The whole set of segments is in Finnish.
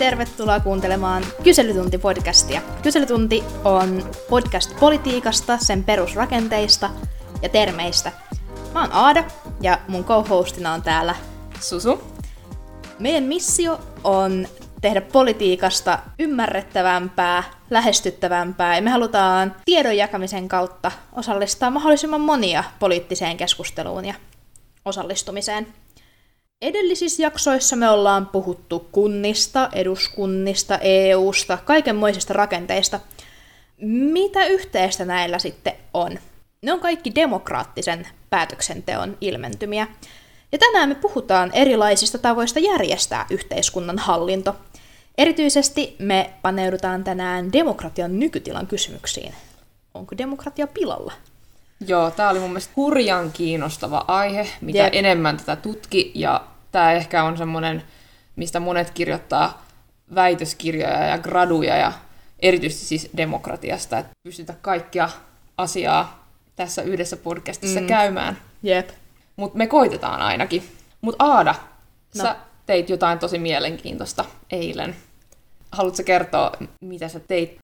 Tervetuloa kuuntelemaan Kyselytunti-podcastia. Kyselytunti on podcast politiikasta, sen perusrakenteista ja termeistä. Mä oon Aada ja mun co-hostina on täällä Susu. Meidän missio on tehdä politiikasta ymmärrettävämpää, lähestyttävämpää ja me halutaan tiedon jakamisen kautta osallistaa mahdollisimman monia poliittiseen keskusteluun ja osallistumiseen. Edellisissä jaksoissa me ollaan puhuttu kunnista, eduskunnista, EUsta, kaikenmoisista rakenteista. Mitä yhteistä näillä sitten on? Ne on kaikki demokraattisen päätöksenteon ilmentymiä. Ja tänään me puhutaan erilaisista tavoista järjestää yhteiskunnan hallinto. Erityisesti me paneudutaan tänään demokratian nykytilan kysymyksiin. Onko demokratia pilalla? Joo, tämä oli mun mielestä hurjan kiinnostava aihe, mitä Jep. enemmän tätä tutki, ja tämä ehkä on semmoinen, mistä monet kirjoittaa väitöskirjoja ja graduja, ja erityisesti siis demokratiasta, että pystytä kaikkia asiaa tässä yhdessä podcastissa mm. käymään. Jep. Mutta me koitetaan ainakin. Mutta Aada, no. sä teit jotain tosi mielenkiintoista eilen. Haluatko kertoa, mitä sä teit?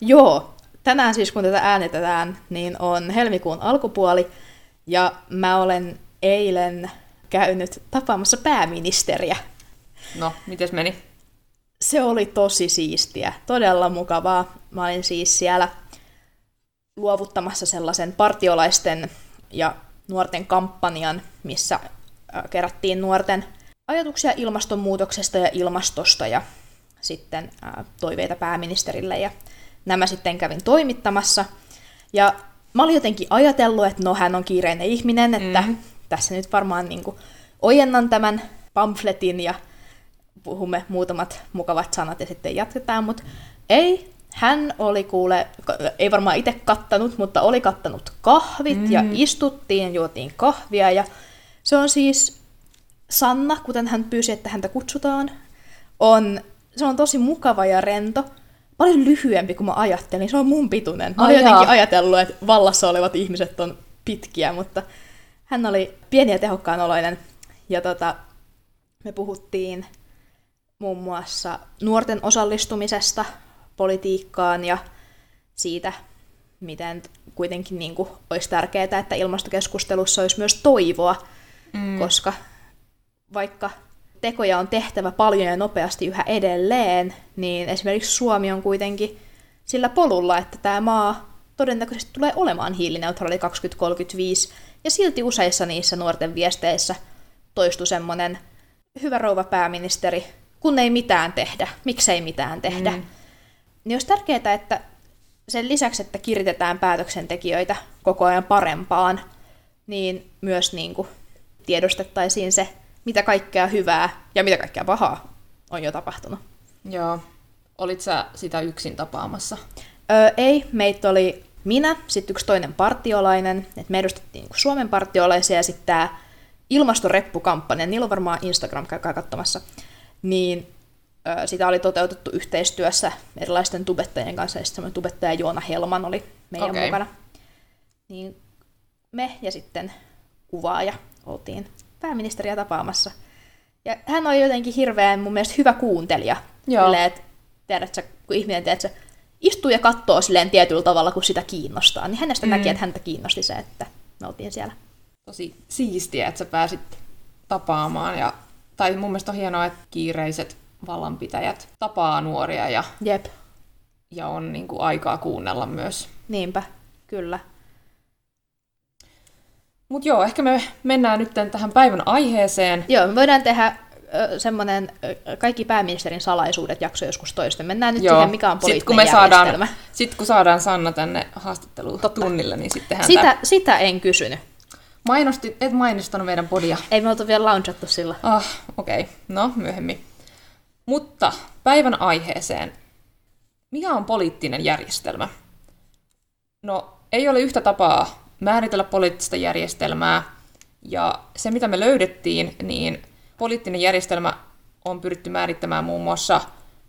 Joo, tänään siis kun tätä äänitetään, niin on helmikuun alkupuoli, ja mä olen eilen käynyt tapaamassa pääministeriä. No, miten meni? Se oli tosi siistiä, todella mukavaa. Mä olin siis siellä luovuttamassa sellaisen partiolaisten ja nuorten kampanjan, missä kerättiin nuorten ajatuksia ilmastonmuutoksesta ja ilmastosta ja sitten toiveita pääministerille ja nämä sitten kävin toimittamassa. Ja mä olin jotenkin ajatellut, että no hän on kiireinen ihminen, että mm. tässä nyt varmaan niin kuin ojennan tämän pamfletin ja puhumme muutamat mukavat sanat ja sitten jatketaan, mutta ei, hän oli kuule, ei varmaan itse kattanut, mutta oli kattanut kahvit mm. ja istuttiin, juotiin kahvia ja se on siis Sanna, kuten hän pyysi, että häntä kutsutaan, on, se on tosi mukava ja rento, paljon lyhyempi kuin mä ajattelin. Se on mun pituinen. Mä olin jotenkin ajatellut, että vallassa olevat ihmiset on pitkiä, mutta hän oli pieni ja tehokkaan oloinen. Ja tota, me puhuttiin muun muassa nuorten osallistumisesta politiikkaan ja siitä, miten kuitenkin niin kuin olisi tärkeää, että ilmastokeskustelussa olisi myös toivoa, mm. koska vaikka tekoja on tehtävä paljon ja nopeasti yhä edelleen, niin esimerkiksi Suomi on kuitenkin sillä polulla, että tämä maa todennäköisesti tulee olemaan hiilineutraali 2035, ja silti useissa niissä nuorten viesteissä toistui semmoinen hyvä rouva pääministeri, kun ei mitään tehdä, miksei mitään tehdä. Mm. Niin olisi tärkeää, että sen lisäksi, että kiritetään päätöksentekijöitä koko ajan parempaan, niin myös niin kuin tiedostettaisiin se, mitä kaikkea hyvää ja mitä kaikkea pahaa on jo tapahtunut. Joo. Olit sä sitä yksin tapaamassa? Öö, ei, meitä oli minä, sitten yksi toinen partiolainen, että me edustettiin niin Suomen partiolaisia ja sitten tämä ilmastoreppukampanja, niillä on varmaan Instagram, käykää katsomassa, niin ö, sitä oli toteutettu yhteistyössä erilaisten tubettajien kanssa, ja sitten tubettaja Joona Helman oli meidän okay. mukana. Niin me ja sitten kuvaaja oltiin pääministeriä tapaamassa. Ja hän oli jotenkin hirveän mun mielestä hyvä kuuntelija. Joo. Silleen, että tiedätkö, kun ihminen tiedätkö, istuu ja katsoo silleen tietyllä tavalla, kun sitä kiinnostaa, niin hänestä mm. näki, että häntä kiinnosti se, että me oltiin siellä. Tosi siistiä, että sä pääsit tapaamaan. Ja, tai mun mielestä on hienoa, että kiireiset vallanpitäjät tapaa nuoria ja, Jep. ja on niin kuin, aikaa kuunnella myös. Niinpä, kyllä. Mutta joo, ehkä me mennään nyt tähän päivän aiheeseen. Joo, me voidaan tehdä semmoinen kaikki pääministerin salaisuudet jakso joskus toista. Mennään nyt Joo. siihen, mikä on poliittinen sitten, kun me saadaan, Sitten kun saadaan Sanna tänne haastatteluun tunnille, niin sitten häntä... Sitä, sitä en kysynyt. Mainosti, et mainostanut meidän podia. Ei me oltu vielä launchattu sillä. Ah, okei. Okay. No, myöhemmin. Mutta päivän aiheeseen. Mikä on poliittinen järjestelmä? No, ei ole yhtä tapaa määritellä poliittista järjestelmää. Ja se, mitä me löydettiin, niin poliittinen järjestelmä on pyritty määrittämään muun muassa,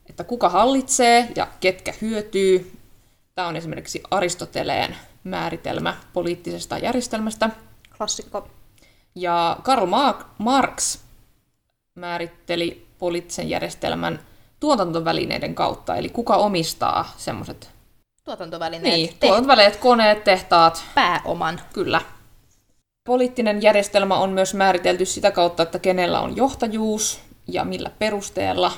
että kuka hallitsee ja ketkä hyötyy. Tämä on esimerkiksi Aristoteleen määritelmä poliittisesta järjestelmästä. Klassikko. Ja Karl Marx määritteli poliittisen järjestelmän tuotantovälineiden kautta, eli kuka omistaa semmoiset Tuotantovälineet. niin, tuotantovälineet, koneet, tehtaat, pääoman. kyllä. Poliittinen järjestelmä on myös määritelty sitä kautta, että kenellä on johtajuus ja millä perusteella.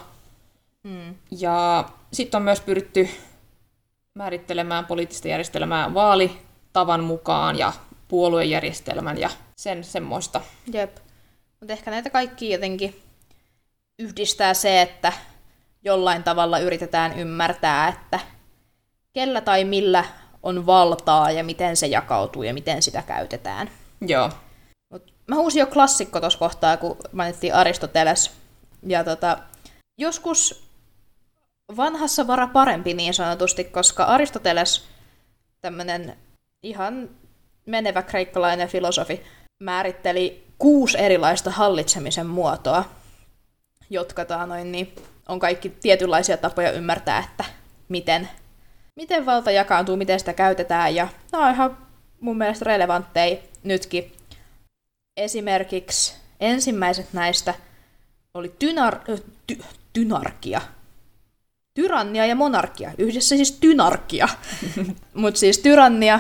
Mm. Ja sitten on myös pyritty määrittelemään poliittista järjestelmää vaalitavan mukaan ja puoluejärjestelmän ja sen semmoista. Jep. Mutta ehkä näitä kaikki jotenkin yhdistää se, että jollain tavalla yritetään ymmärtää, että kellä tai millä on valtaa ja miten se jakautuu ja miten sitä käytetään. Joo. Mut mä huusin jo klassikko tuossa kohtaa, kun mainittiin Aristoteles. Ja tota, joskus vanhassa vara parempi niin sanotusti, koska Aristoteles, tämmönen ihan menevä kreikkalainen filosofi, määritteli kuusi erilaista hallitsemisen muotoa, jotka taa noin, niin, on kaikki tietynlaisia tapoja ymmärtää, että miten, miten valta jakaantuu, miten sitä käytetään, ja nämä on ihan mun mielestä relevantteja nytkin. Esimerkiksi ensimmäiset näistä oli tynar, ty, tynarkia. Tyrannia ja monarkia. Yhdessä siis tynarkia. Mutta siis tyrannia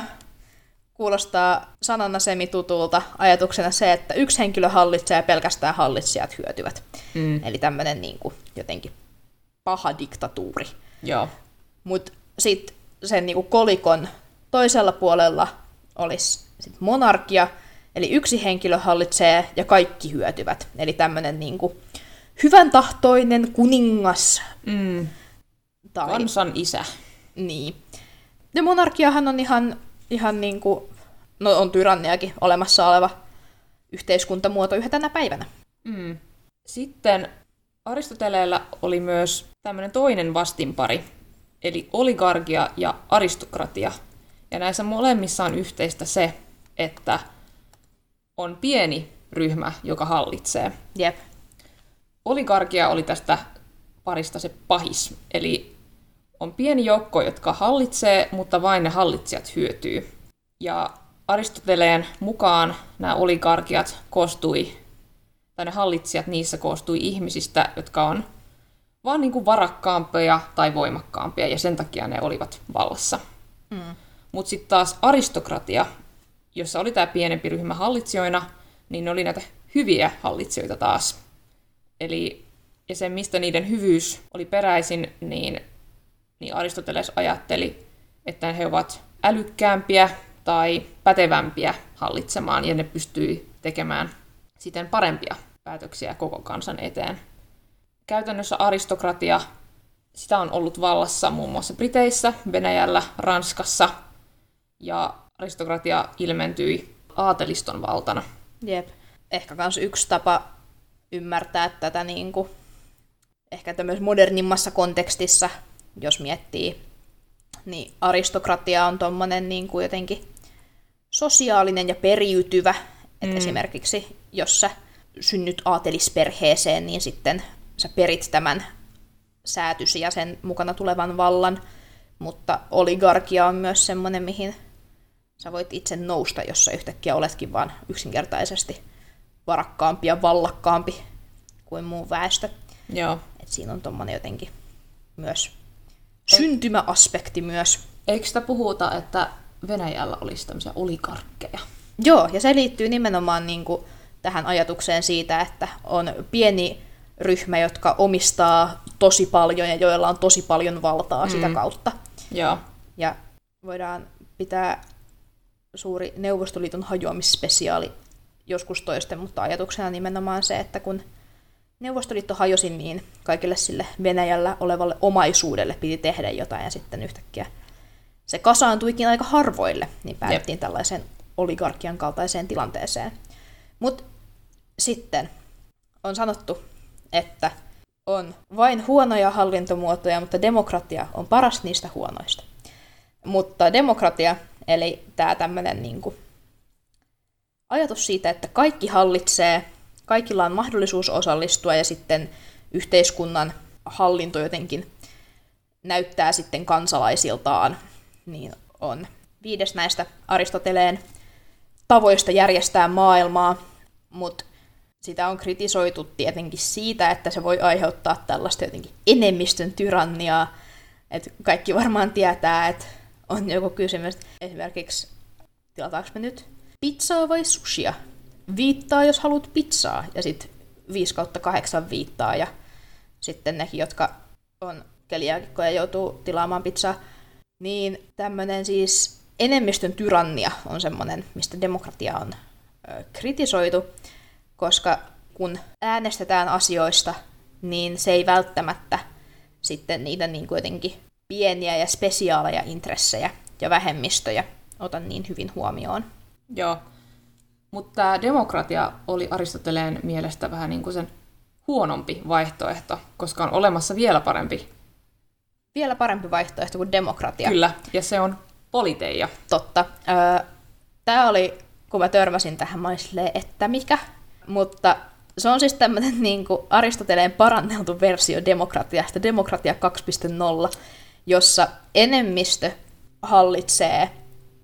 kuulostaa sanana semitutulta ajatuksena se, että yksi henkilö hallitsee ja pelkästään hallitsijat hyötyvät. Mm. Eli tämmöinen niin jotenkin paha diktatuuri. Joo. Mutta sitten sen niinku kolikon toisella puolella olisi sit monarkia, eli yksi henkilö hallitsee ja kaikki hyötyvät. Eli tämmöinen niinku hyvän tahtoinen kuningas. Mm. Tai, Kansan isä. niin. Ja monarkiahan on ihan, ihan niinku, no on tyranniakin olemassa oleva yhteiskuntamuoto yhä tänä päivänä. Mm. Sitten Aristoteleella oli myös tämmöinen toinen vastinpari, eli oligarkia ja aristokratia. Ja näissä molemmissa on yhteistä se, että on pieni ryhmä, joka hallitsee. Jep. Oligarkia oli tästä parista se pahis, eli on pieni joukko, jotka hallitsee, mutta vain ne hallitsijat hyötyy. Ja Aristoteleen mukaan nämä oligarkiat koostui, tai ne hallitsijat niissä koostui ihmisistä, jotka on vaan niin kuin varakkaampia tai voimakkaampia, ja sen takia ne olivat vallassa. Mm. Mutta sitten taas aristokratia, jossa oli tämä pienempi ryhmä hallitsijoina, niin ne oli näitä hyviä hallitsijoita taas. Eli, ja se, mistä niiden hyvyys oli peräisin, niin, niin Aristoteles ajatteli, että he ovat älykkäämpiä tai pätevämpiä hallitsemaan, ja ne pystyi tekemään siten parempia päätöksiä koko kansan eteen. Käytännössä aristokratia, sitä on ollut vallassa muun muassa Briteissä, Venäjällä, Ranskassa, ja aristokratia ilmentyi aateliston valtana. Jep. Ehkä myös yksi tapa ymmärtää tätä niin kuin, ehkä tämmöisessä modernimmassa kontekstissa, jos miettii, niin aristokratia on tuommoinen niin kuin jotenkin sosiaalinen ja periytyvä. Et Mm. Esimerkiksi jos sä synnyt aatelisperheeseen, niin sitten sä perit tämän säätysi ja sen mukana tulevan vallan. Mutta oligarkia on myös semmoinen, mihin sä voit itse nousta, jos sä yhtäkkiä oletkin vaan yksinkertaisesti varakkaampi ja vallakkaampi kuin muu väestö. Joo. Et siinä on tommonen jotenkin myös syntymäaspekti myös. Eikö sitä puhuta, että Venäjällä olisi tämmöisiä oligarkkeja? Joo, ja se liittyy nimenomaan niin kuin tähän ajatukseen siitä, että on pieni ryhmä, jotka omistaa tosi paljon ja joilla on tosi paljon valtaa mm. sitä kautta. Joo. Ja voidaan pitää suuri Neuvostoliiton hajoamisspesiaali joskus toisten, mutta ajatuksena nimenomaan se, että kun Neuvostoliitto hajosi, niin kaikille sille Venäjällä olevalle omaisuudelle piti tehdä jotain, ja sitten yhtäkkiä se kasaantuikin aika harvoille, niin päädyttiin Jep. tällaiseen oligarkian kaltaiseen tilanteeseen. Mutta sitten on sanottu, että on vain huonoja hallintomuotoja, mutta demokratia on paras niistä huonoista. Mutta demokratia, eli tämä tämmöinen niinku ajatus siitä, että kaikki hallitsee, kaikilla on mahdollisuus osallistua ja sitten yhteiskunnan hallinto jotenkin näyttää sitten kansalaisiltaan, niin on viides näistä Aristoteleen tavoista järjestää maailmaa, mutta sitä on kritisoitu tietenkin siitä, että se voi aiheuttaa tällaista jotenkin enemmistön tyranniaa. Että kaikki varmaan tietää, että on joku kysymys, esimerkiksi tilataanko me nyt pizzaa vai sushia? Viittaa, jos haluat pizzaa, ja sitten 5 kautta 8 viittaa, ja sitten nekin, jotka on keliaakikkoja joutuu tilaamaan pizzaa, niin tämmöinen siis enemmistön tyrannia on semmoinen, mistä demokratia on ö, kritisoitu, koska kun äänestetään asioista, niin se ei välttämättä sitten niitä niin kuitenkin pieniä ja spesiaaleja intressejä ja vähemmistöjä ota niin hyvin huomioon. Joo. Mutta tämä demokratia oli Aristoteleen mielestä vähän niin kuin sen huonompi vaihtoehto, koska on olemassa vielä parempi. Vielä parempi vaihtoehto kuin demokratia. Kyllä, ja se on politeia. Totta. Öö, Tämä oli, kun mä törmäsin tähän, mä silleen, että mikä? Mutta se on siis tämmöinen niin kuin Aristoteleen paranneltu versio demokratiasta, demokratia 2.0, jossa enemmistö hallitsee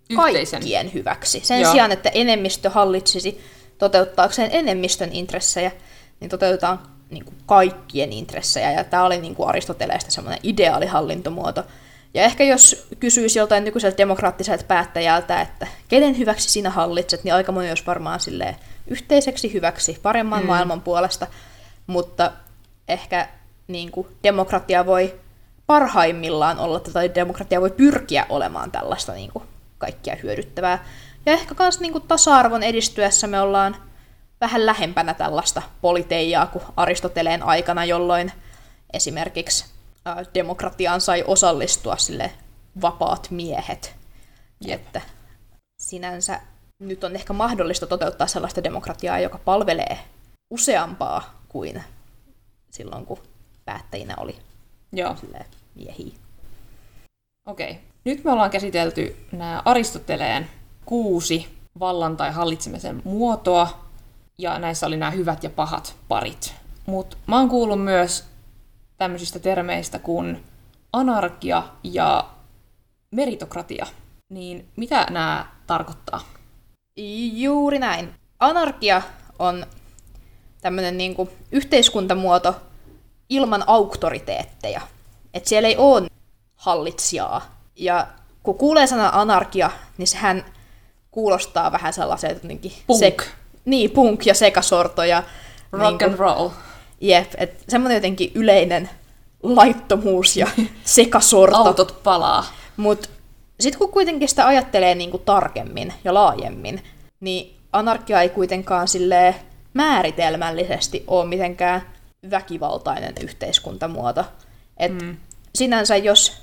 Yhteisen. kaikkien hyväksi. Sen Joo. sijaan, että enemmistö hallitsisi toteuttaakseen enemmistön intressejä, niin toteutetaan niin kuin kaikkien intressejä. Ja tämä oli niin kuin Aristoteleesta semmoinen ideaalihallintomuoto. Ja ehkä jos kysyisi joltain nykyiseltä demokraattiselta päättäjältä, että kenen hyväksi sinä hallitset, niin aika moni olisi varmaan silleen yhteiseksi hyväksi, paremman mm. maailman puolesta. Mutta ehkä niin kuin, demokratia voi parhaimmillaan olla, tai demokratia voi pyrkiä olemaan tällaista niin kuin, kaikkia hyödyttävää. Ja ehkä myös niin tasa-arvon edistyessä me ollaan vähän lähempänä tällaista politeijaa kuin Aristoteleen aikana, jolloin esimerkiksi ää, demokratiaan sai osallistua sille vapaat miehet. Jep. Että sinänsä nyt on ehkä mahdollista toteuttaa sellaista demokratiaa, joka palvelee useampaa kuin silloin, kun päättäjinä oli Joo. silleen miehiä. Okei. Nyt me ollaan käsitelty nämä Aristoteleen kuusi vallan tai hallitsemisen muotoa, ja näissä oli nämä hyvät ja pahat parit. Mutta mä oon kuullut myös tämmöisistä termeistä kuin anarkia ja meritokratia. Niin mitä nämä tarkoittaa? Juuri näin. Anarkia on tämmöinen niinku yhteiskuntamuoto ilman auktoriteetteja. Et siellä ei ole hallitsijaa. Ja kun kuulee sana anarkia, niin sehän kuulostaa vähän sellaiselta jotenkin... Punk. niin, punk ja sekasorto ja... Rock niinku- and roll. Jep, että semmoinen jotenkin yleinen laittomuus ja sekasorto. Autot palaa. Mutta sitten kun kuitenkin sitä ajattelee niinku tarkemmin ja laajemmin, niin anarkia ei kuitenkaan silleen määritelmällisesti ole mitenkään väkivaltainen yhteiskuntamuoto. Et mm. Sinänsä jos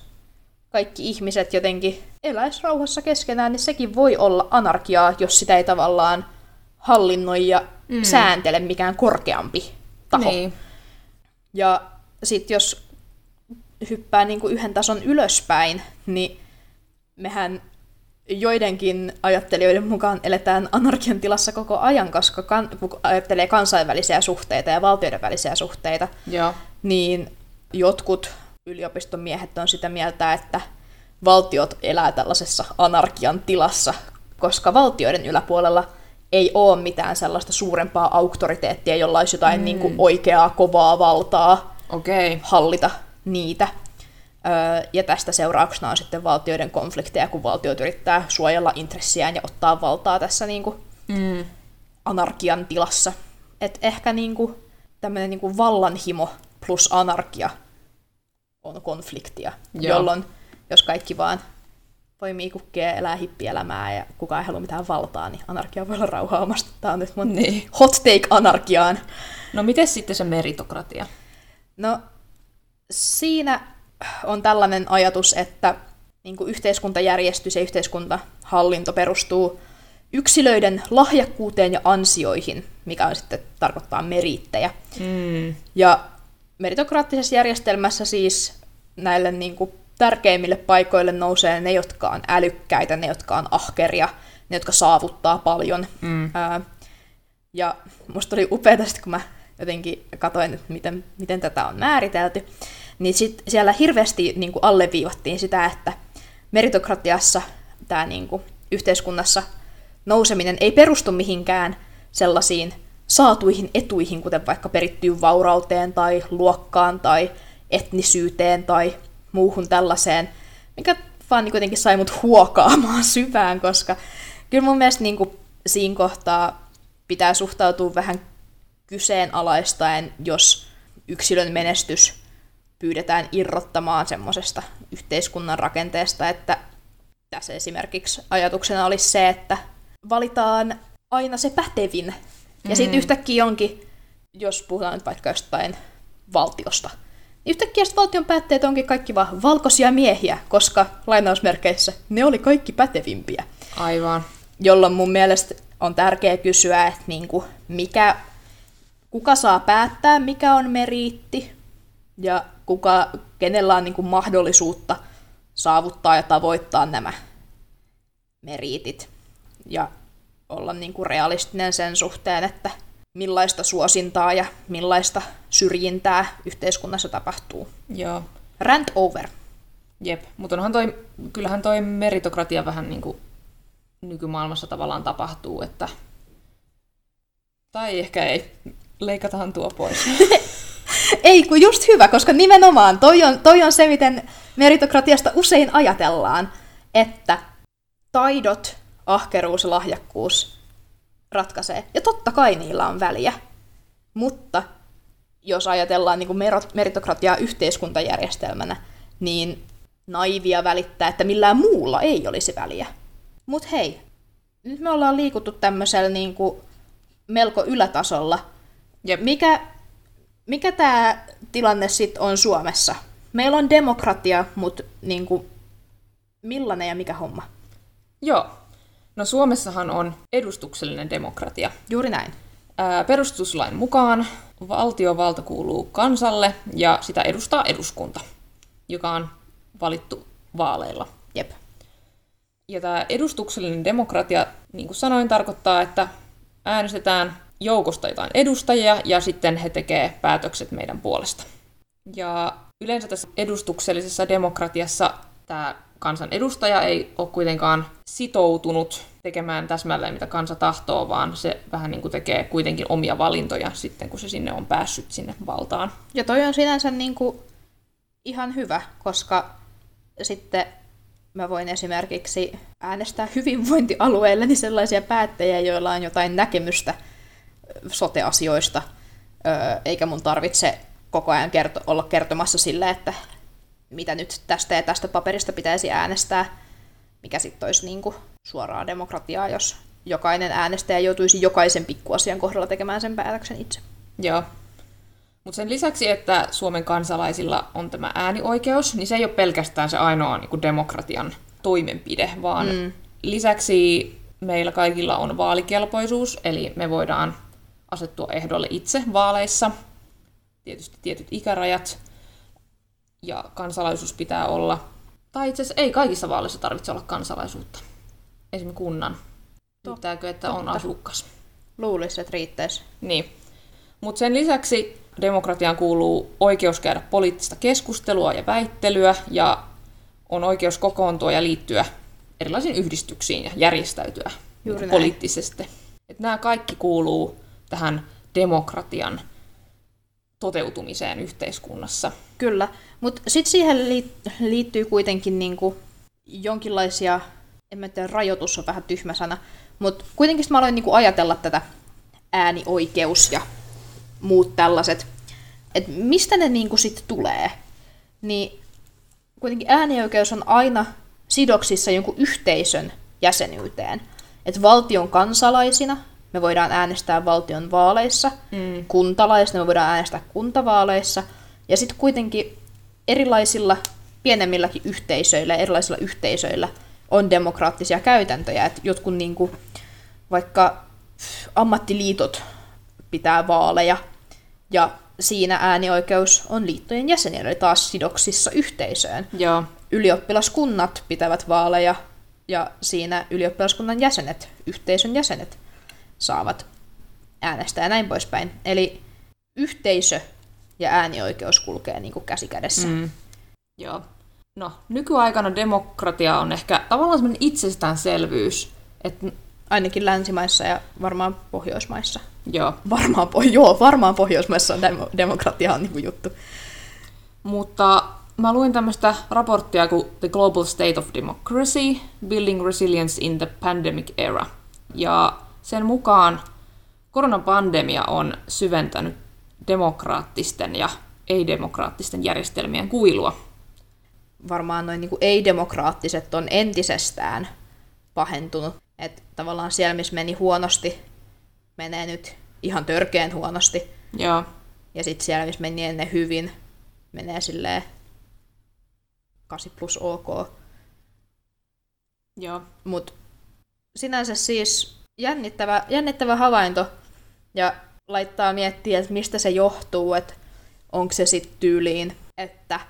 kaikki ihmiset jotenkin eläis rauhassa keskenään, niin sekin voi olla anarkiaa, jos sitä ei tavallaan hallinnoi ja mm. sääntele mikään korkeampi taho. Niin. Ja sitten jos hyppää niinku yhden tason ylöspäin, niin mehän joidenkin ajattelijoiden mukaan eletään anarkian tilassa koko ajan, koska kan, kun ajattelee kansainvälisiä suhteita ja valtioiden välisiä suhteita, Joo. niin jotkut yliopistomiehet on sitä mieltä, että valtiot elää tällaisessa anarkian tilassa, koska valtioiden yläpuolella ei ole mitään sellaista suurempaa auktoriteettia, jolla olisi jotain mm. niin kuin oikeaa, kovaa valtaa. Okay. hallita niitä. Ja tästä seurauksena on sitten valtioiden konflikteja, kun valtiot yrittää suojella intressiään ja ottaa valtaa tässä niin kuin Mm. anarkian tilassa. Et ehkä niin kuin tämmöinen niin kuin vallanhimo plus anarkia on konfliktia, Joo. jolloin jos kaikki vaan poimii kukkia elää hippielämää ja kukaan ei halua mitään valtaa, niin anarkia voi olla rauhaamasta. Tämä on nyt mun Niin. hot take anarkiaan. No miten sitten se meritokratia? No, siinä on tällainen ajatus, että niin kuin yhteiskuntajärjestys ja yhteiskuntahallinto perustuu yksilöiden lahjakkuuteen ja ansioihin, mikä on sitten tarkoittaa meriittejä. Mm. Ja meritokraattisessa järjestelmässä siis näille niin kuin tärkeimmille paikoille nousee ne, jotka on älykkäitä, ne, jotka on ahkeria, ne, jotka saavuttaa paljon. Mm. Ää, ja musta oli upeaa sitten, kun mä jotenkin katsoin, että miten, miten tätä on määritelty, niin sit siellä hirveästi niin kuin alleviivattiin sitä, että meritokratiassa tämä niin kuin yhteiskunnassa nouseminen ei perustu mihinkään sellaisiin saatuihin etuihin, kuten vaikka perittyyn vaurauteen tai luokkaan tai etnisyyteen tai muuhun tällaiseen, mikä vaan niin kuitenkin sai mut huokaamaan syvään, koska kyllä mun mielestä niin kuin siinä kohtaa pitää suhtautua vähän kyseenalaistaen, jos yksilön menestys pyydetään irrottamaan semmoisesta yhteiskunnan rakenteesta, että tässä esimerkiksi ajatuksena olisi se, että valitaan aina se pätevin. Ja mm. sitten yhtäkkiä onkin, jos puhutaan nyt vaikka jostain valtiosta, niin yhtäkkiä valtion päätteet onkin kaikki vaan valkoisia miehiä, koska lainausmerkeissä ne oli kaikki pätevimpiä. Aivan. Jolloin mun mielestä on tärkeää kysyä, että niinku, mikä, kuka saa päättää, mikä on meriitti, ja kuka, kenellä on niinku mahdollisuutta saavuttaa ja tavoittaa nämä meriitit. Ja olla niinku realistinen sen suhteen, että millaista suosintaa ja millaista syrjintää yhteiskunnassa tapahtuu. Joo. Rant over. Jep, mutta onhan toi, kyllähän toi meritokratia vähän niin kuin nykymaailmassa tavallaan tapahtuu, että... Tai ehkä ei. Leikataan tuo pois. ei, kun just hyvä, koska nimenomaan toi on, toi on se, miten meritokratiasta usein ajatellaan, että taidot, ahkeruus ja lahjakkuus ratkaisee. Ja totta kai niillä on väliä. Mutta jos ajatellaan niin kuin meritokratiaa yhteiskuntajärjestelmänä, niin naivia välittää, että millään muulla ei olisi väliä. Mut hei, nyt me ollaan liikuttu tämmöisellä niin kuin melko ylätasolla. Ja mikä, mikä tämä tilanne sitten on Suomessa? Meillä on demokratia, mutta niin kuin, millainen ja mikä homma? Joo. No Suomessahan on edustuksellinen demokratia. Juuri näin. Ää, perustuslain mukaan valtiovalta kuuluu kansalle ja sitä edustaa eduskunta, joka on valittu vaaleilla. Jep. Ja tämä edustuksellinen demokratia, niin kuin sanoin, tarkoittaa, että äänestetään joukosta jotain edustajia ja sitten he tekee päätökset meidän puolesta. Ja yleensä tässä edustuksellisessa demokratiassa tämä kansan edustaja ei ole kuitenkaan sitoutunut tekemään täsmälleen, mitä kansa tahtoo, vaan se vähän niin kuin tekee kuitenkin omia valintoja sitten, kun se sinne on päässyt sinne valtaan. Ja toi on sinänsä niin kuin ihan hyvä, koska sitten mä voin esimerkiksi äänestää hyvinvointialueille niin sellaisia päättäjiä, joilla on jotain näkemystä soteasioista, eikä mun tarvitse koko ajan kerto- olla kertomassa sille, että mitä nyt tästä ja tästä paperista pitäisi äänestää, mikä sitten olisi niin kuin suoraa demokratiaa, jos jokainen äänestäjä joutuisi jokaisen pikkuasian kohdalla tekemään sen päätöksen itse. Joo. Mutta sen lisäksi, että Suomen kansalaisilla on tämä äänioikeus, niin se ei ole pelkästään se ainoa niin kuin demokratian toimenpide, vaan mm. lisäksi meillä kaikilla on vaalikelpoisuus, eli me voidaan asettua ehdolle itse vaaleissa. Tietysti tietyt ikärajat ja kansalaisuus pitää olla. Tai itse asiassa ei kaikissa vaaleissa tarvitse olla kansalaisuutta. Esimerkiksi kunnan. Riittääkö, että on asukas? Luulisi, että riittäisi. Niin. Mutta sen lisäksi demokratiaan kuuluu oikeus käydä poliittista keskustelua ja väittelyä ja on oikeus kokoontua ja liittyä erilaisiin yhdistyksiin ja järjestäytyä Juuri poliittisesti. Et nämä kaikki kuuluu tähän demokratian toteutumiseen yhteiskunnassa. Kyllä, mutta sitten siihen liittyy kuitenkin niinku jonkinlaisia, en mä tiedä, rajoitus on vähän tyhmä sana, mutta kuitenkin mä aloin niinku ajatella tätä äänioikeus ja muut tällaiset, että mistä ne niinku sitten tulee. Niin kuitenkin äänioikeus on aina sidoksissa jonkun yhteisön jäsenyyteen. Että valtion kansalaisina me voidaan äänestää valtion vaaleissa, mm. kuntalaisina me voidaan äänestää kuntavaaleissa, ja sitten kuitenkin erilaisilla pienemmilläkin yhteisöillä ja erilaisilla yhteisöillä on demokraattisia käytäntöjä, että jotkut niinku, vaikka ammattiliitot pitää vaaleja, ja siinä äänioikeus on liittojen jäseniä, eli taas sidoksissa yhteisöön. Joo. Ylioppilaskunnat pitävät vaaleja, ja siinä ylioppilaskunnan jäsenet, yhteisön jäsenet, saavat äänestää ja näin poispäin. Eli yhteisö ja äänioikeus kulkee niin kuin käsi kädessä. Mm. Joo. No, nykyaikana demokratia on ehkä tavallaan sellainen itsestäänselvyys, että Ainakin länsimaissa ja varmaan Pohjoismaissa. Joo. Varmaan, po- joo, varmaan Pohjoismaissa on demo- demokratia on niin juttu. Mutta mä luin tämmöistä raporttia kuin The Global State of Democracy, Building Resilience in the Pandemic Era. Ja sen mukaan koronapandemia on syventänyt demokraattisten ja ei-demokraattisten järjestelmien kuilua. Varmaan noin niin ei-demokraattiset on entisestään pahentunut. Että tavallaan siellä, missä meni huonosti, menee nyt ihan törkeän huonosti. Joo. Ja sitten siellä, missä meni ennen hyvin, menee silleen 8 plus ok. Joo. Mutta sinänsä siis jännittävä, jännittävä havainto ja laittaa miettiä, että mistä se johtuu, että onko se sitten tyyliin, että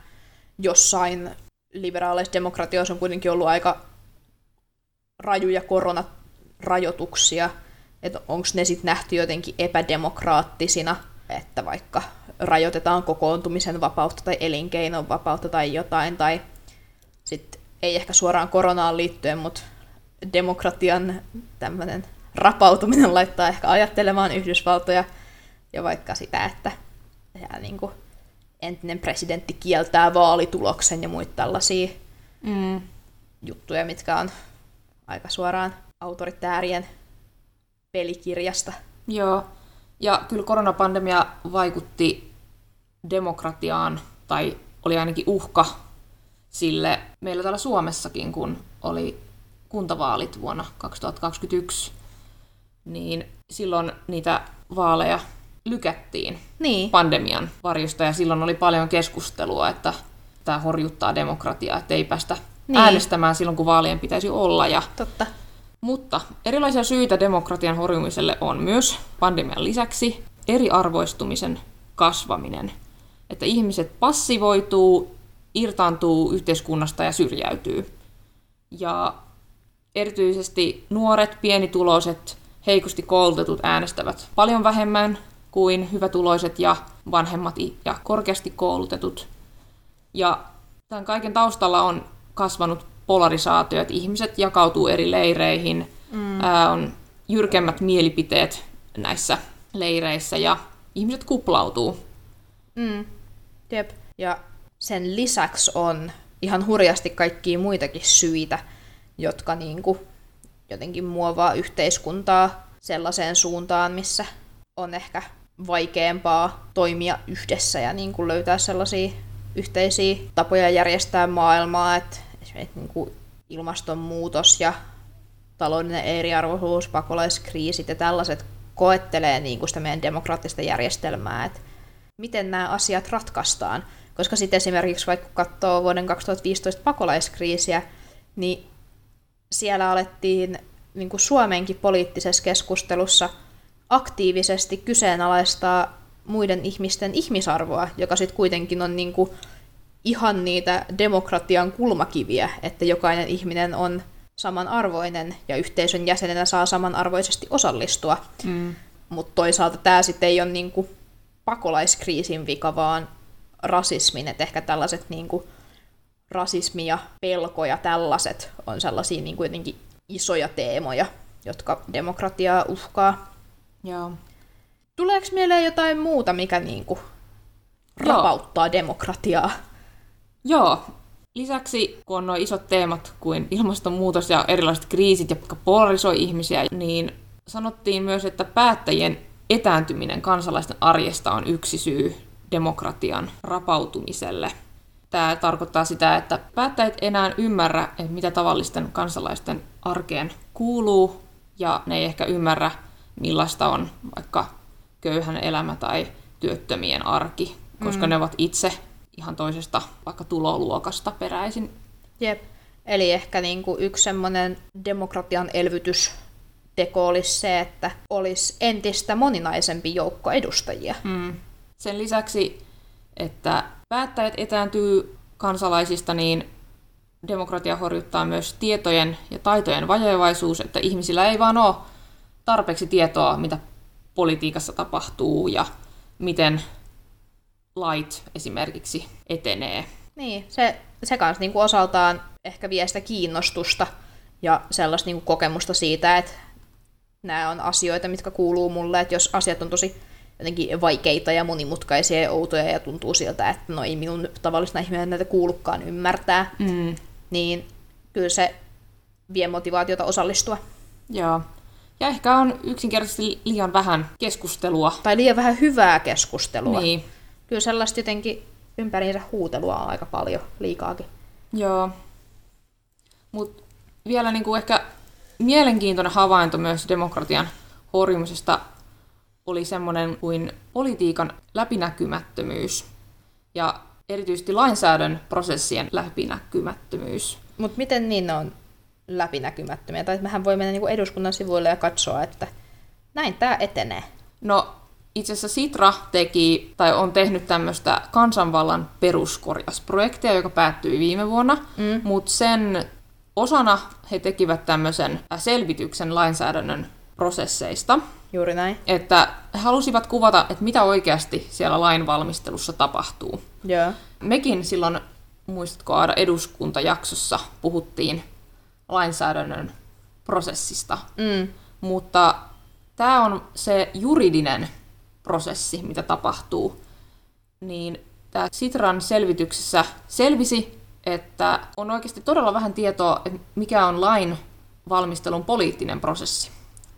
jossain liberaaleissa demokratioissa on kuitenkin ollut aika rajuja koronarajoituksia, että onko ne sitten nähty jotenkin epädemokraattisina, että vaikka rajoitetaan kokoontumisen vapautta tai elinkeinon vapautta tai jotain, tai sitten ei ehkä suoraan koronaan liittyen, mutta demokratian tämmöinen rapautuminen laittaa ehkä ajattelemaan Yhdysvaltoja ja vaikka sitä, että ja niin kuin entinen presidentti kieltää vaalituloksen ja muita tällaisia Mm. juttuja, mitkä on aika suoraan autoritäärien pelikirjasta. Joo. Ja kyllä koronapandemia vaikutti demokratiaan, tai oli ainakin uhka sille meillä täällä Suomessakin, kun oli kuntavaalit vuonna 2021, niin silloin niitä vaaleja lykättiin Niin, pandemian varjosta, ja silloin oli paljon keskustelua, että tämä horjuttaa demokratiaa, että ei päästä Niin. äänestämään silloin, kun vaalien pitäisi olla, ja totta. mutta erilaisia syitä demokratian horjumiselle on myös pandemian lisäksi eriarvoistumisen kasvaminen. Että ihmiset passivoituu, irtaantuu yhteiskunnasta ja syrjäytyy. Ja erityisesti nuoret, pienituloiset, heikosti koulutetut äänestävät paljon vähemmän kuin hyvätuloiset ja vanhemmat ja korkeasti koulutetut. Ja tämän kaiken taustalla on kasvanut polarisaatio, että ihmiset jakautuu eri leireihin, mm. ää, on jyrkemmät mielipiteet näissä leireissä ja ihmiset kuplautuu. Mm. Jep. Ja sen lisäksi on ihan hurjasti kaikkia muitakin syitä, jotka niinku jotenkin muovaa yhteiskuntaa sellaiseen suuntaan, missä on ehkä vaikeampaa toimia yhdessä ja niinku löytää sellaisia yhteisiä tapoja järjestää maailmaa, että esimerkiksi niinku ilmastonmuutos ja taloudellinen eriarvoisuus, pakolaiskriisit ja tällaiset koettelee niin kuin sitä meidän demokraattista järjestelmää, että miten nämä asiat ratkaistaan. Koska sitten esimerkiksi vaikka katsoo vuoden 2015 pakolaiskriisiä, niin siellä alettiin niin kuin Suomenkin poliittisessa keskustelussa aktiivisesti kyseenalaistaa muiden ihmisten ihmisarvoa, joka sitten kuitenkin on niin kuin ihan niitä demokratian kulmakiviä, että jokainen ihminen on samanarvoinen ja yhteisön jäsenenä saa samanarvoisesti osallistua. Mm. Mutta toisaalta tämä sitten ei ole niinku pakolaiskriisin vika, vaan rasismin. Että ehkä tällaiset niinku rasismi ja pelko ja tällaiset on sellaisia niinku jotenkin isoja teemoja, jotka demokratiaa uhkaa. Joo. Tuleeko mieleen jotain muuta, mikä niinku rapauttaa demokratiaa? Joo. Lisäksi, kun on nuo isot teemat kuin ilmastonmuutos ja erilaiset kriisit, jotka polarisoi ihmisiä, niin sanottiin myös, että päättäjien etääntyminen kansalaisten arjesta on yksi syy demokratian rapautumiselle. Tämä tarkoittaa sitä, että päättäjät enää ymmärrä, että mitä tavallisten kansalaisten arkeen kuuluu, ja ne ei ehkä ymmärrä, millaista on vaikka köyhän elämä tai työttömien arki, koska mm. ne ovat itse ihan toisesta vaikka tuloluokasta peräisin. Jep. Eli ehkä niinku yksi semmoinen demokratian elvytysteko olisi se, että olisi entistä moninaisempi joukko edustajia. Mm. Sen lisäksi, että päättäjät etääntyy kansalaisista, niin demokratia horjuttaa myös tietojen ja taitojen vajevaisuus, että ihmisillä ei vaan ole tarpeeksi tietoa, mitä politiikassa tapahtuu ja miten lait esimerkiksi etenee. Niin, se, se kanssa niinku osaltaan ehkä vie sitä kiinnostusta ja sellaista niinku kokemusta siitä, että nämä on asioita, mitkä kuuluu mulle, että jos asiat on tosi jotenkin vaikeita ja monimutkaisia ja outoja ja tuntuu siltä, että no ei minun tavallisena ihminen näitä kuulukaan ymmärtää, Mm. niin kyllä se vie motivaatiota osallistua. Joo. Ja ehkä on yksinkertaisesti liian vähän keskustelua. Tai liian vähän hyvää keskustelua. Niin. Kyllä sellaista jotenkin ympäriinsä huutelua on aika paljon, liikaakin. Joo. Mutta vielä niinku ehkä mielenkiintoinen havainto myös demokratian horjumisesta oli semmoinen kuin politiikan läpinäkymättömyys ja erityisesti lainsäädännön prosessien läpinäkymättömyys. Mutta miten niin on läpinäkymättömiä? Tai mehän voi mennä niinku eduskunnan sivuille ja katsoa, että näin tämä etenee. No itse asiassa Sitra teki tai on tehnyt tämmöistä kansanvallan peruskorjausprojektia, joka päättyi viime vuonna, mm. mutta sen osana he tekivät tämmöisen selvityksen lainsäädännön prosesseista, Juuri näin. että he halusivat kuvata, että mitä oikeasti siellä lainvalmistelussa tapahtuu. Joo. Mekin silloin, muistatko Aada, eduskuntajaksossa puhuttiin lainsäädännön prosessista, Mm. mutta tämä on se juridinen prosessi, mitä tapahtuu. Niin tämä Sitran selvityksessä selvisi, että on oikeasti todella vähän tietoa, mikä on lain valmistelun poliittinen prosessi.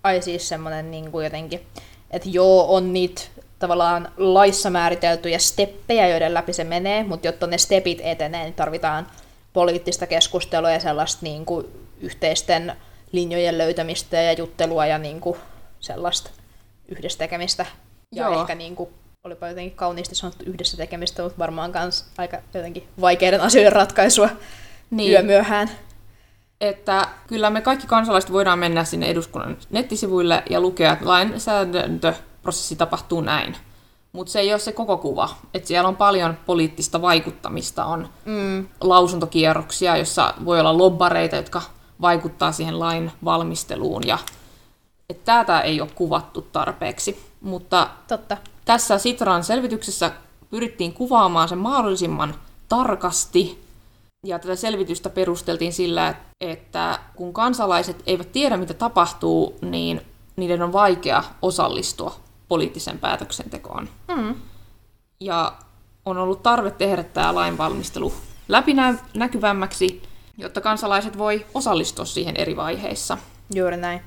Ai siis semmoinen niin kuin jotenkin, että joo, on niitä tavallaan laissa määriteltyjä steppejä, joiden läpi se menee, mutta jotta ne stepit etenee, niin tarvitaan poliittista keskustelua ja sellaista niin kuin yhteisten linjojen löytämistä ja juttelua ja niin kuin sellaista yhdessä tekemistä. Ja Joo. ehkä niin kuin, olipa jotenkin kauniisti sanottu yhdessä tekemistä, mutta varmaan myös aika jotenkin vaikeiden asioiden ratkaisua niin. yömyöhään. Että kyllä me kaikki kansalaiset voidaan mennä sinne eduskunnan nettisivuille ja lukea, että lainsäädäntöprosessi tapahtuu näin. Mutta se ei ole se koko kuva. Et siellä on paljon poliittista vaikuttamista, on Mm. lausuntokierroksia, jossa voi olla lobbareita, jotka vaikuttaa siihen lain valmisteluun. Ja, et tätä ei ole kuvattu tarpeeksi. Mutta Totta. tässä Sitran selvityksessä pyrittiin kuvaamaan sen mahdollisimman tarkasti. Ja tätä selvitystä perusteltiin sillä, että kun kansalaiset eivät tiedä, mitä tapahtuu, niin niiden on vaikea osallistua poliittiseen päätöksentekoon. Mm. Ja on ollut tarve tehdä tämä lainvalmistelu läpinäkyvämmäksi, jotta kansalaiset voi osallistua siihen eri vaiheissa. Juuri näin.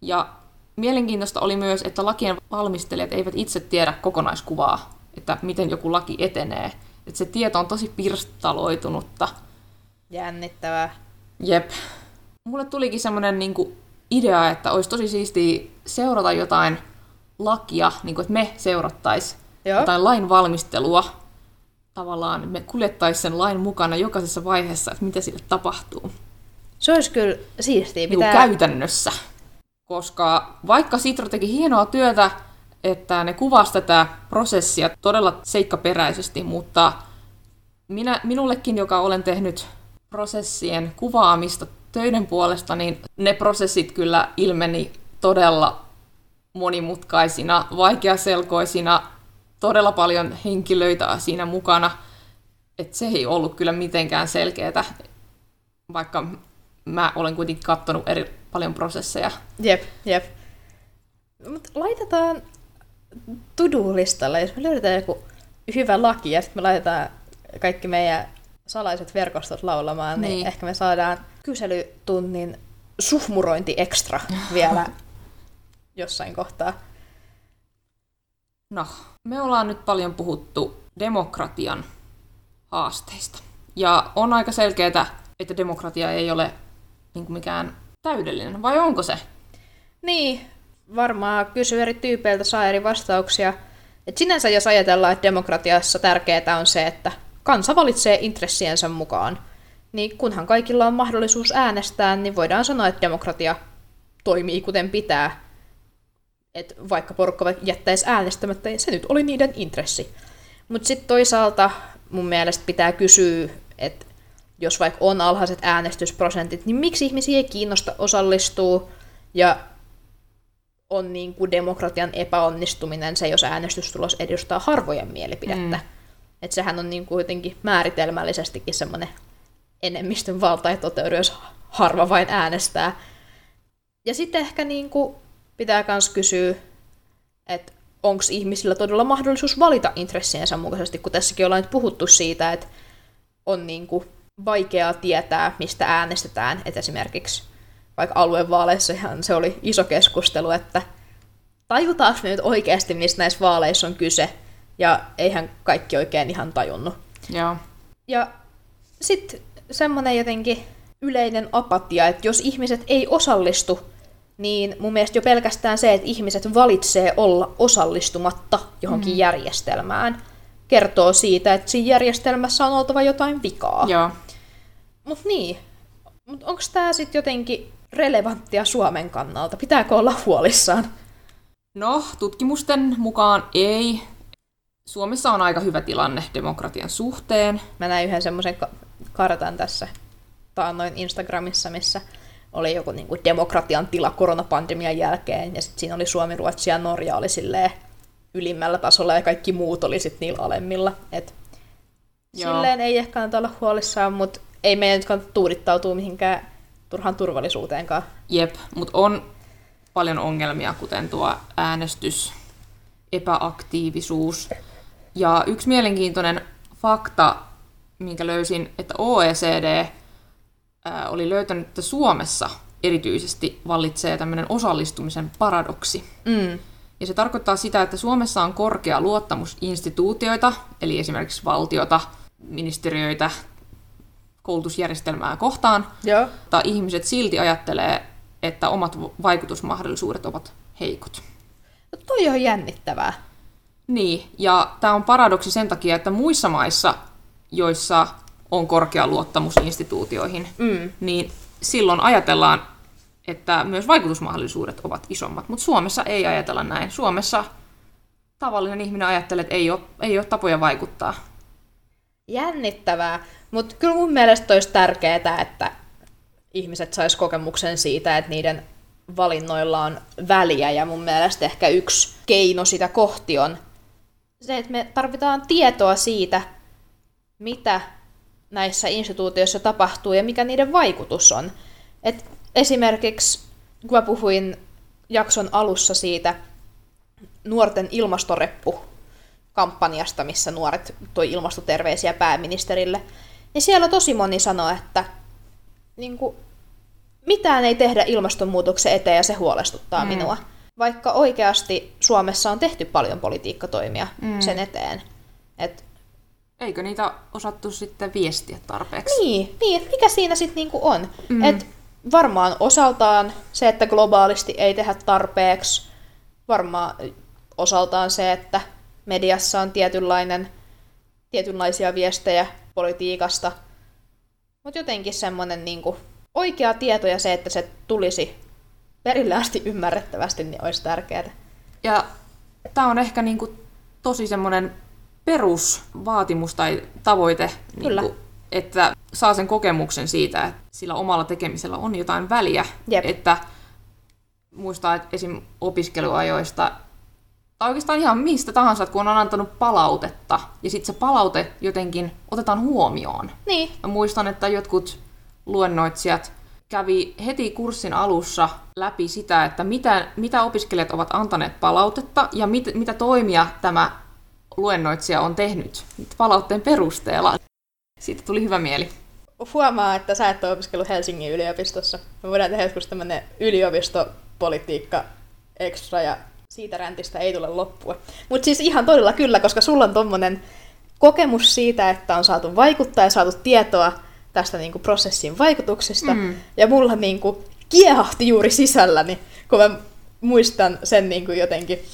Ja mielenkiintoista oli myös, että lakien valmistelijat eivät itse tiedä kokonaiskuvaa, että miten joku laki etenee. Että se tieto on tosi pirstaloitunutta. Jännittävää. Jep. Mulle tulikin semmoinen niinku idea, että olisi tosi siistiä seurata jotain lakia, niin kuin, että me seurattaisiin jotain lain valmistelua. Tavallaan me kuljettaisiin sen lain mukana jokaisessa vaiheessa, että mitä sille tapahtuu. Se olisi kyllä siistiä. Pitää... Pitää... käytännössä. Koska vaikka Sitra teki hienoa työtä, että ne kuvasi tätä prosessia todella seikkaperäisesti, mutta minä, minullekin, joka olen tehnyt prosessien kuvaamista töiden puolesta, niin ne prosessit kyllä ilmeni todella monimutkaisina, vaikeaselkoisina, todella paljon henkilöitä siinä mukana. että se ei ollut kyllä mitenkään selkeää, vaikka mä olen kuitenkin katsonut eri paljon prosesseja. Jep, jep. Mut laitetaan to-do-listalle, jos me löydetään joku hyvä laki ja sitten me laitetaan kaikki meidän salaiset verkostot laulamaan, niin, Niin. ehkä me saadaan kyselytunnin suhmurointi ekstra vielä jossain kohtaa. No, me ollaan nyt paljon puhuttu demokratian haasteista. Ja on aika selkeää, että demokratia ei ole niin mikään täydellinen, vai onko se? Niin, varmaan kysyy eri tyypeiltä, saa eri vastauksia. Et sinänsä jos ajatellaan, että demokratiassa tärkeää on se, että kansa valitsee intressiensä mukaan, niin kunhan kaikilla on mahdollisuus äänestää, niin voidaan sanoa, että demokratia toimii kuten pitää. Et vaikka porukka jättäisi äänestämättä, se nyt oli niiden intressi. Mutta sitten toisaalta mun mielestä pitää kysyä, että jos vaikka on alhaiset äänestysprosentit, niin miksi ihmisiä ei kiinnosta osallistua, ja on niin kuin demokratian epäonnistuminen se, jos äänestystulos edustaa harvojen mielipidettä. Mm. Että sehän on niin kuin jotenkin määritelmällisestikin semmoinen enemmistön valta ei toteudu, jos harva vain äänestää. Ja sitten ehkä niin kuin pitää myös kysyä, että onko ihmisillä todella mahdollisuus valita intressiensä mukaisesti, kun tässäkin ollaan nyt puhuttu siitä, että on niin kuin vaikeaa tietää, mistä äänestetään. Että esimerkiksi vaikka aluevaaleissa ihan se oli iso keskustelu, että tajutaanko me nyt oikeasti, mistä näissä vaaleissa on kyse, ja eihän kaikki oikein ihan tajunnut. Joo. Ja sitten semmoinen jotenkin yleinen apatia, että jos ihmiset ei osallistu, niin mun mielestä jo pelkästään se, että ihmiset valitsee olla osallistumatta johonkin mm. järjestelmään, kertoo siitä, että siinä järjestelmässä on oltava jotain vikaa. Joo. Mutta niin, Mut onko tämä sitten jotenkin relevanttia Suomen kannalta? Pitääkö olla huolissaan? No, tutkimusten mukaan ei. Suomessa on aika hyvä tilanne demokratian suhteen. Mä näin yhden semmoisen ka- kartan tässä taannoin Instagramissa, missä oli joku niin kuin demokratian tila koronapandemian jälkeen, ja sitten siinä oli Suomi, Ruotsi ja Norja oli silleen ylimmällä tasolla, ja kaikki muut oli sitten niillä alemmilla. Et Joo. silleen ei ehkä kannata olla huolissaan, mutta ei meidän nyt kannata tuudittautua mihinkään turhaan turvallisuuteenkaan. Jep, mutta on paljon ongelmia, kuten tuo äänestys, epäaktiivisuus. Ja yksi mielenkiintoinen fakta, minkä löysin, että OECD ää, oli löytänyt, että Suomessa erityisesti vallitsee tämmöinen osallistumisen paradoksi. Mm. Ja se tarkoittaa sitä, että Suomessa on korkea luottamus instituutioita, eli esimerkiksi valtiota, ministeriöitä, koulutusjärjestelmää kohtaan, Joo. mutta ihmiset silti ajattelee, että omat vaikutusmahdollisuudet ovat heikot. No toi on jännittävää. Niin, ja tämä on paradoksi sen takia, että muissa maissa, joissa on korkea luottamus instituutioihin, Mm. niin silloin ajatellaan, että myös vaikutusmahdollisuudet ovat isommat. Mutta Suomessa ei ajatella näin. Suomessa tavallinen ihminen ajattelee, että ei ole, ei ole tapoja vaikuttaa. Jännittävää. Mutta kyllä mun mielestä olisi tärkeää, että ihmiset sais kokemuksen siitä, että niiden valinnoilla on väliä. Ja mun mielestä ehkä yksi keino sitä kohti on se, että me tarvitaan tietoa siitä, mitä näissä instituutioissa tapahtuu ja mikä niiden vaikutus on. Et esimerkiksi, kun mä puhuin jakson alussa siitä nuorten ilmastoreppu kampanjasta, missä nuoret toi ilmastoterveisiä pääministerille, niin siellä tosi moni sanoi, että niin kuin, mitään ei tehdä ilmastonmuutoksen eteen ja se huolestuttaa mm. minua. Vaikka oikeasti Suomessa on tehty paljon politiikkatoimia mm. sen eteen. Et, Eikö niitä osattu sitten viestiä tarpeeksi? niin, niin, mikä siinä sitten niinku on? Mm. Et varmaan osaltaan se, että globaalisti ei tehdä tarpeeksi, varmaan osaltaan se, että mediassa on tietynlainen, tietynlaisia viestejä politiikasta, mutta jotenkin semmoinen niinku oikea tieto ja se, että se tulisi perille asti ymmärrettävästi, niin olisi tärkeää. Ja tämä on ehkä niinku tosi semmoinen perusvaatimus tai tavoite, Kyllä. niinku, että saa sen kokemuksen siitä, että sillä omalla tekemisellä on jotain väliä. Jep. Että muistaa, että esim. opiskeluajoista, tai oikeastaan ihan mistä tahansa, että kun on antanut palautetta, ja sitten se palaute jotenkin otetaan huomioon. Niin, Mä muistan, että jotkut luennoitsijat kävi heti kurssin alussa läpi sitä, että mitä, mitä opiskelijat ovat antaneet palautetta ja mit, mitä toimia tämä luennoitsija on tehnyt palautteen perusteella. Siitä tuli hyvä mieli. huomaa, että sä et ole opiskellut Helsingin yliopistossa. Me voidaan tehdä joskus tämmönen yliopistopolitiikka extra ja siitä räntistä ei tule loppua. Mutta siis ihan todella kyllä, koska sulla on tommonen kokemus siitä, että on saatu vaikuttaa ja saatu tietoa tästä niinku prosessin vaikutuksista. Mm. Ja mulla niinku kiehahti juuri sisälläni, kun mä muistan sen niinku jotenkin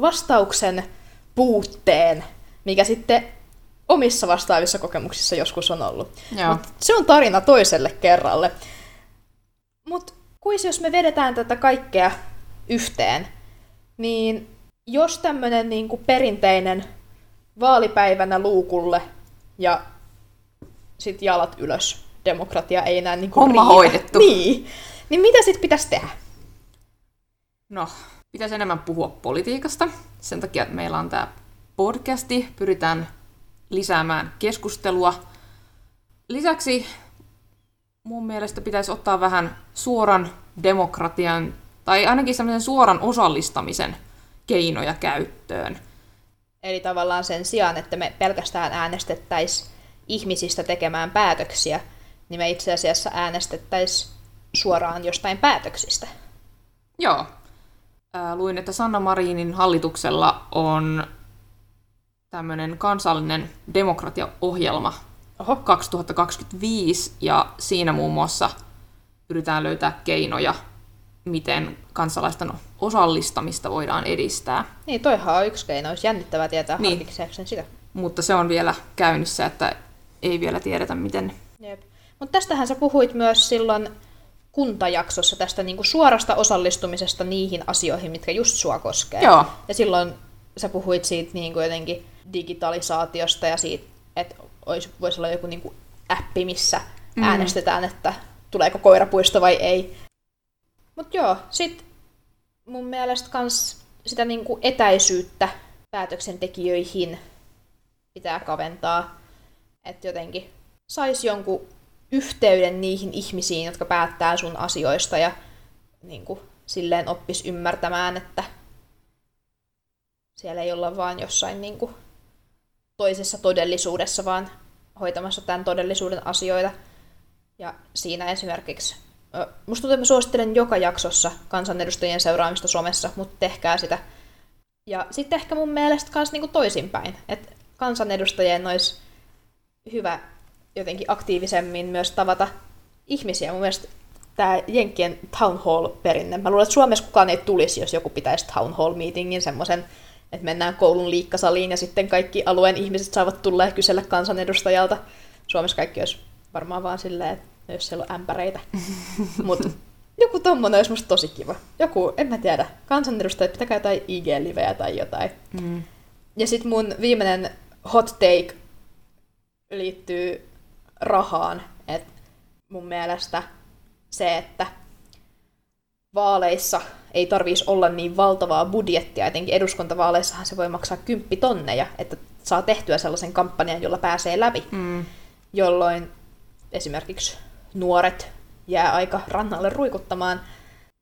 vastauksen puutteen, mikä sitten omissa vastaavissa kokemuksissa joskus on ollut. Joo. Mut se on tarina toiselle kerralle. Mutta kuis jos me vedetään tätä kaikkea yhteen, niin jos tämmöinen niinku perinteinen vaalipäivänä luukulle ja sit jalat ylös, demokratia ei enää niinku Homma riitä. hoidettu. Niin. Niin mitä sit pitäisi tehdä? No, pitäisi enemmän puhua politiikasta. Sen takia, että meillä on tämä podcasti. Pyritään lisäämään keskustelua. Lisäksi mun mielestä pitäisi ottaa vähän suoran demokratian Tai ainakin semmoisen suoran osallistamisen keinoja käyttöön. Eli tavallaan sen sijaan, että me pelkästään äänestettäisiin ihmisistä tekemään päätöksiä, niin me itse asiassa äänestettäisiin suoraan jostain päätöksistä. Joo. Ää, luin, että Sanna Marinin hallituksella on tämmöinen kansallinen demokratiaohjelma Oho. 2025, ja siinä muun muassa yritetään löytää keinoja, miten kansalaisten osallistamista voidaan edistää. Niin, toihan on yksi keino. Olisi jännittävää tietää Niin. niin. sitä. Mutta se on vielä käynnissä, että ei vielä tiedetä, miten... Jep. Mutta tästähän sä puhuit myös silloin kuntajaksossa tästä niinku suorasta osallistumisesta niihin asioihin, mitkä just sua koskee. Joo. Ja silloin sä puhuit siitä niinku jotenkin digitalisaatiosta ja siitä, että olisi, voisi olla joku niinku appi, missä mm. äänestetään, että tuleeko koirapuisto vai ei. Mutta joo, sit mun mielestä kans sitä niinku etäisyyttä päätöksentekijöihin pitää kaventaa. Että jotenkin saisi jonkun yhteyden niihin ihmisiin, jotka päättää sun asioista ja niin kuin, silleen oppis ymmärtämään, että siellä ei olla vaan jossain niin kuin, toisessa todellisuudessa, vaan hoitamassa tämän todellisuuden asioita. Ja siinä esimerkiksi, musta tuntuu, että mä suosittelen joka jaksossa kansanedustajien seuraamista somessa, mutta tehkää sitä. Ja sitten ehkä mun mielestä myös niin toisinpäin, että kansanedustajien olisi hyvä jotenkin aktiivisemmin myös tavata ihmisiä. Mun mielestä tämä Jenkkien town hall-perinne, mä luulen, että Suomessa kukaan ei tulisi, jos joku pitäisi town hall-meetingin semmoisen, että mennään koulun liikkasaliin ja sitten kaikki alueen ihmiset saavat tulla ja kysellä kansanedustajalta. Suomessa kaikki olisi varmaan vaan silleen, että jos siellä on ämpäreitä. Mutta joku tommonen olisi musta tosi kiva. Joku, en mä tiedä, kansanedustajat pitäkää jotain IG-livejä tai jotain. Mm. Ja sitten mun viimeinen hot take liittyy rahaan. Et mun mielestä se, että vaaleissa ei tarvitsisi olla niin valtavaa budjettia, etenkin eduskuntavaaleissahan se voi maksaa kymppitonneja, että saa tehtyä sellaisen kampanjan, jolla pääsee läpi, Mm. jolloin esimerkiksi nuoret jää aika rannalle ruikuttamaan,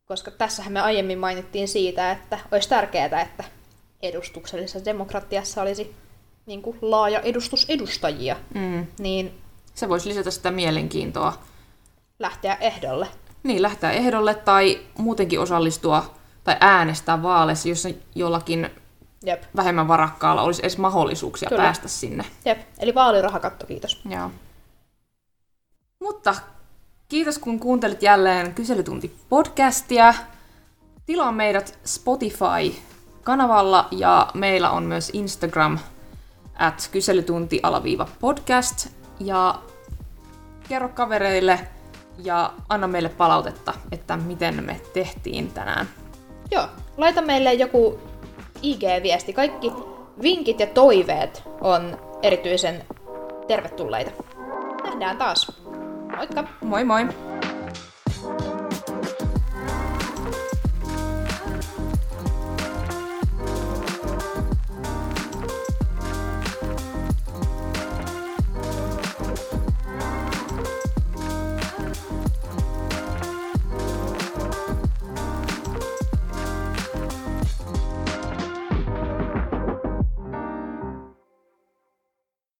koska tässähän me aiemmin mainittiin siitä, että olisi tärkeää, että edustuksellisessa demokratiassa olisi niin kuin laaja edustus edustajia, Mm. niin Se voisi lisätä sitä mielenkiintoa. lähteä ehdolle. Niin, lähteä ehdolle tai muutenkin osallistua tai äänestää vaaleissa, jossa jollakin Jep. vähemmän varakkaalla olisi edes mahdollisuuksia Kyllä. Päästä sinne. Jep. Eli vaalirahakatto, kiitos. Joo. Mutta kiitos kun kuuntelit jälleen Kyselytunti-podcastia. Tilaa meidät Spotify-kanavalla ja meillä on myös Instagram at kyselytunti-podcast. Ja kerro kavereille ja anna meille palautetta, että miten me tehtiin tänään. Joo, laita meille joku IG-viesti. Kaikki vinkit ja toiveet on erityisen tervetulleita. Nähdään taas. Moikka! Moi moi!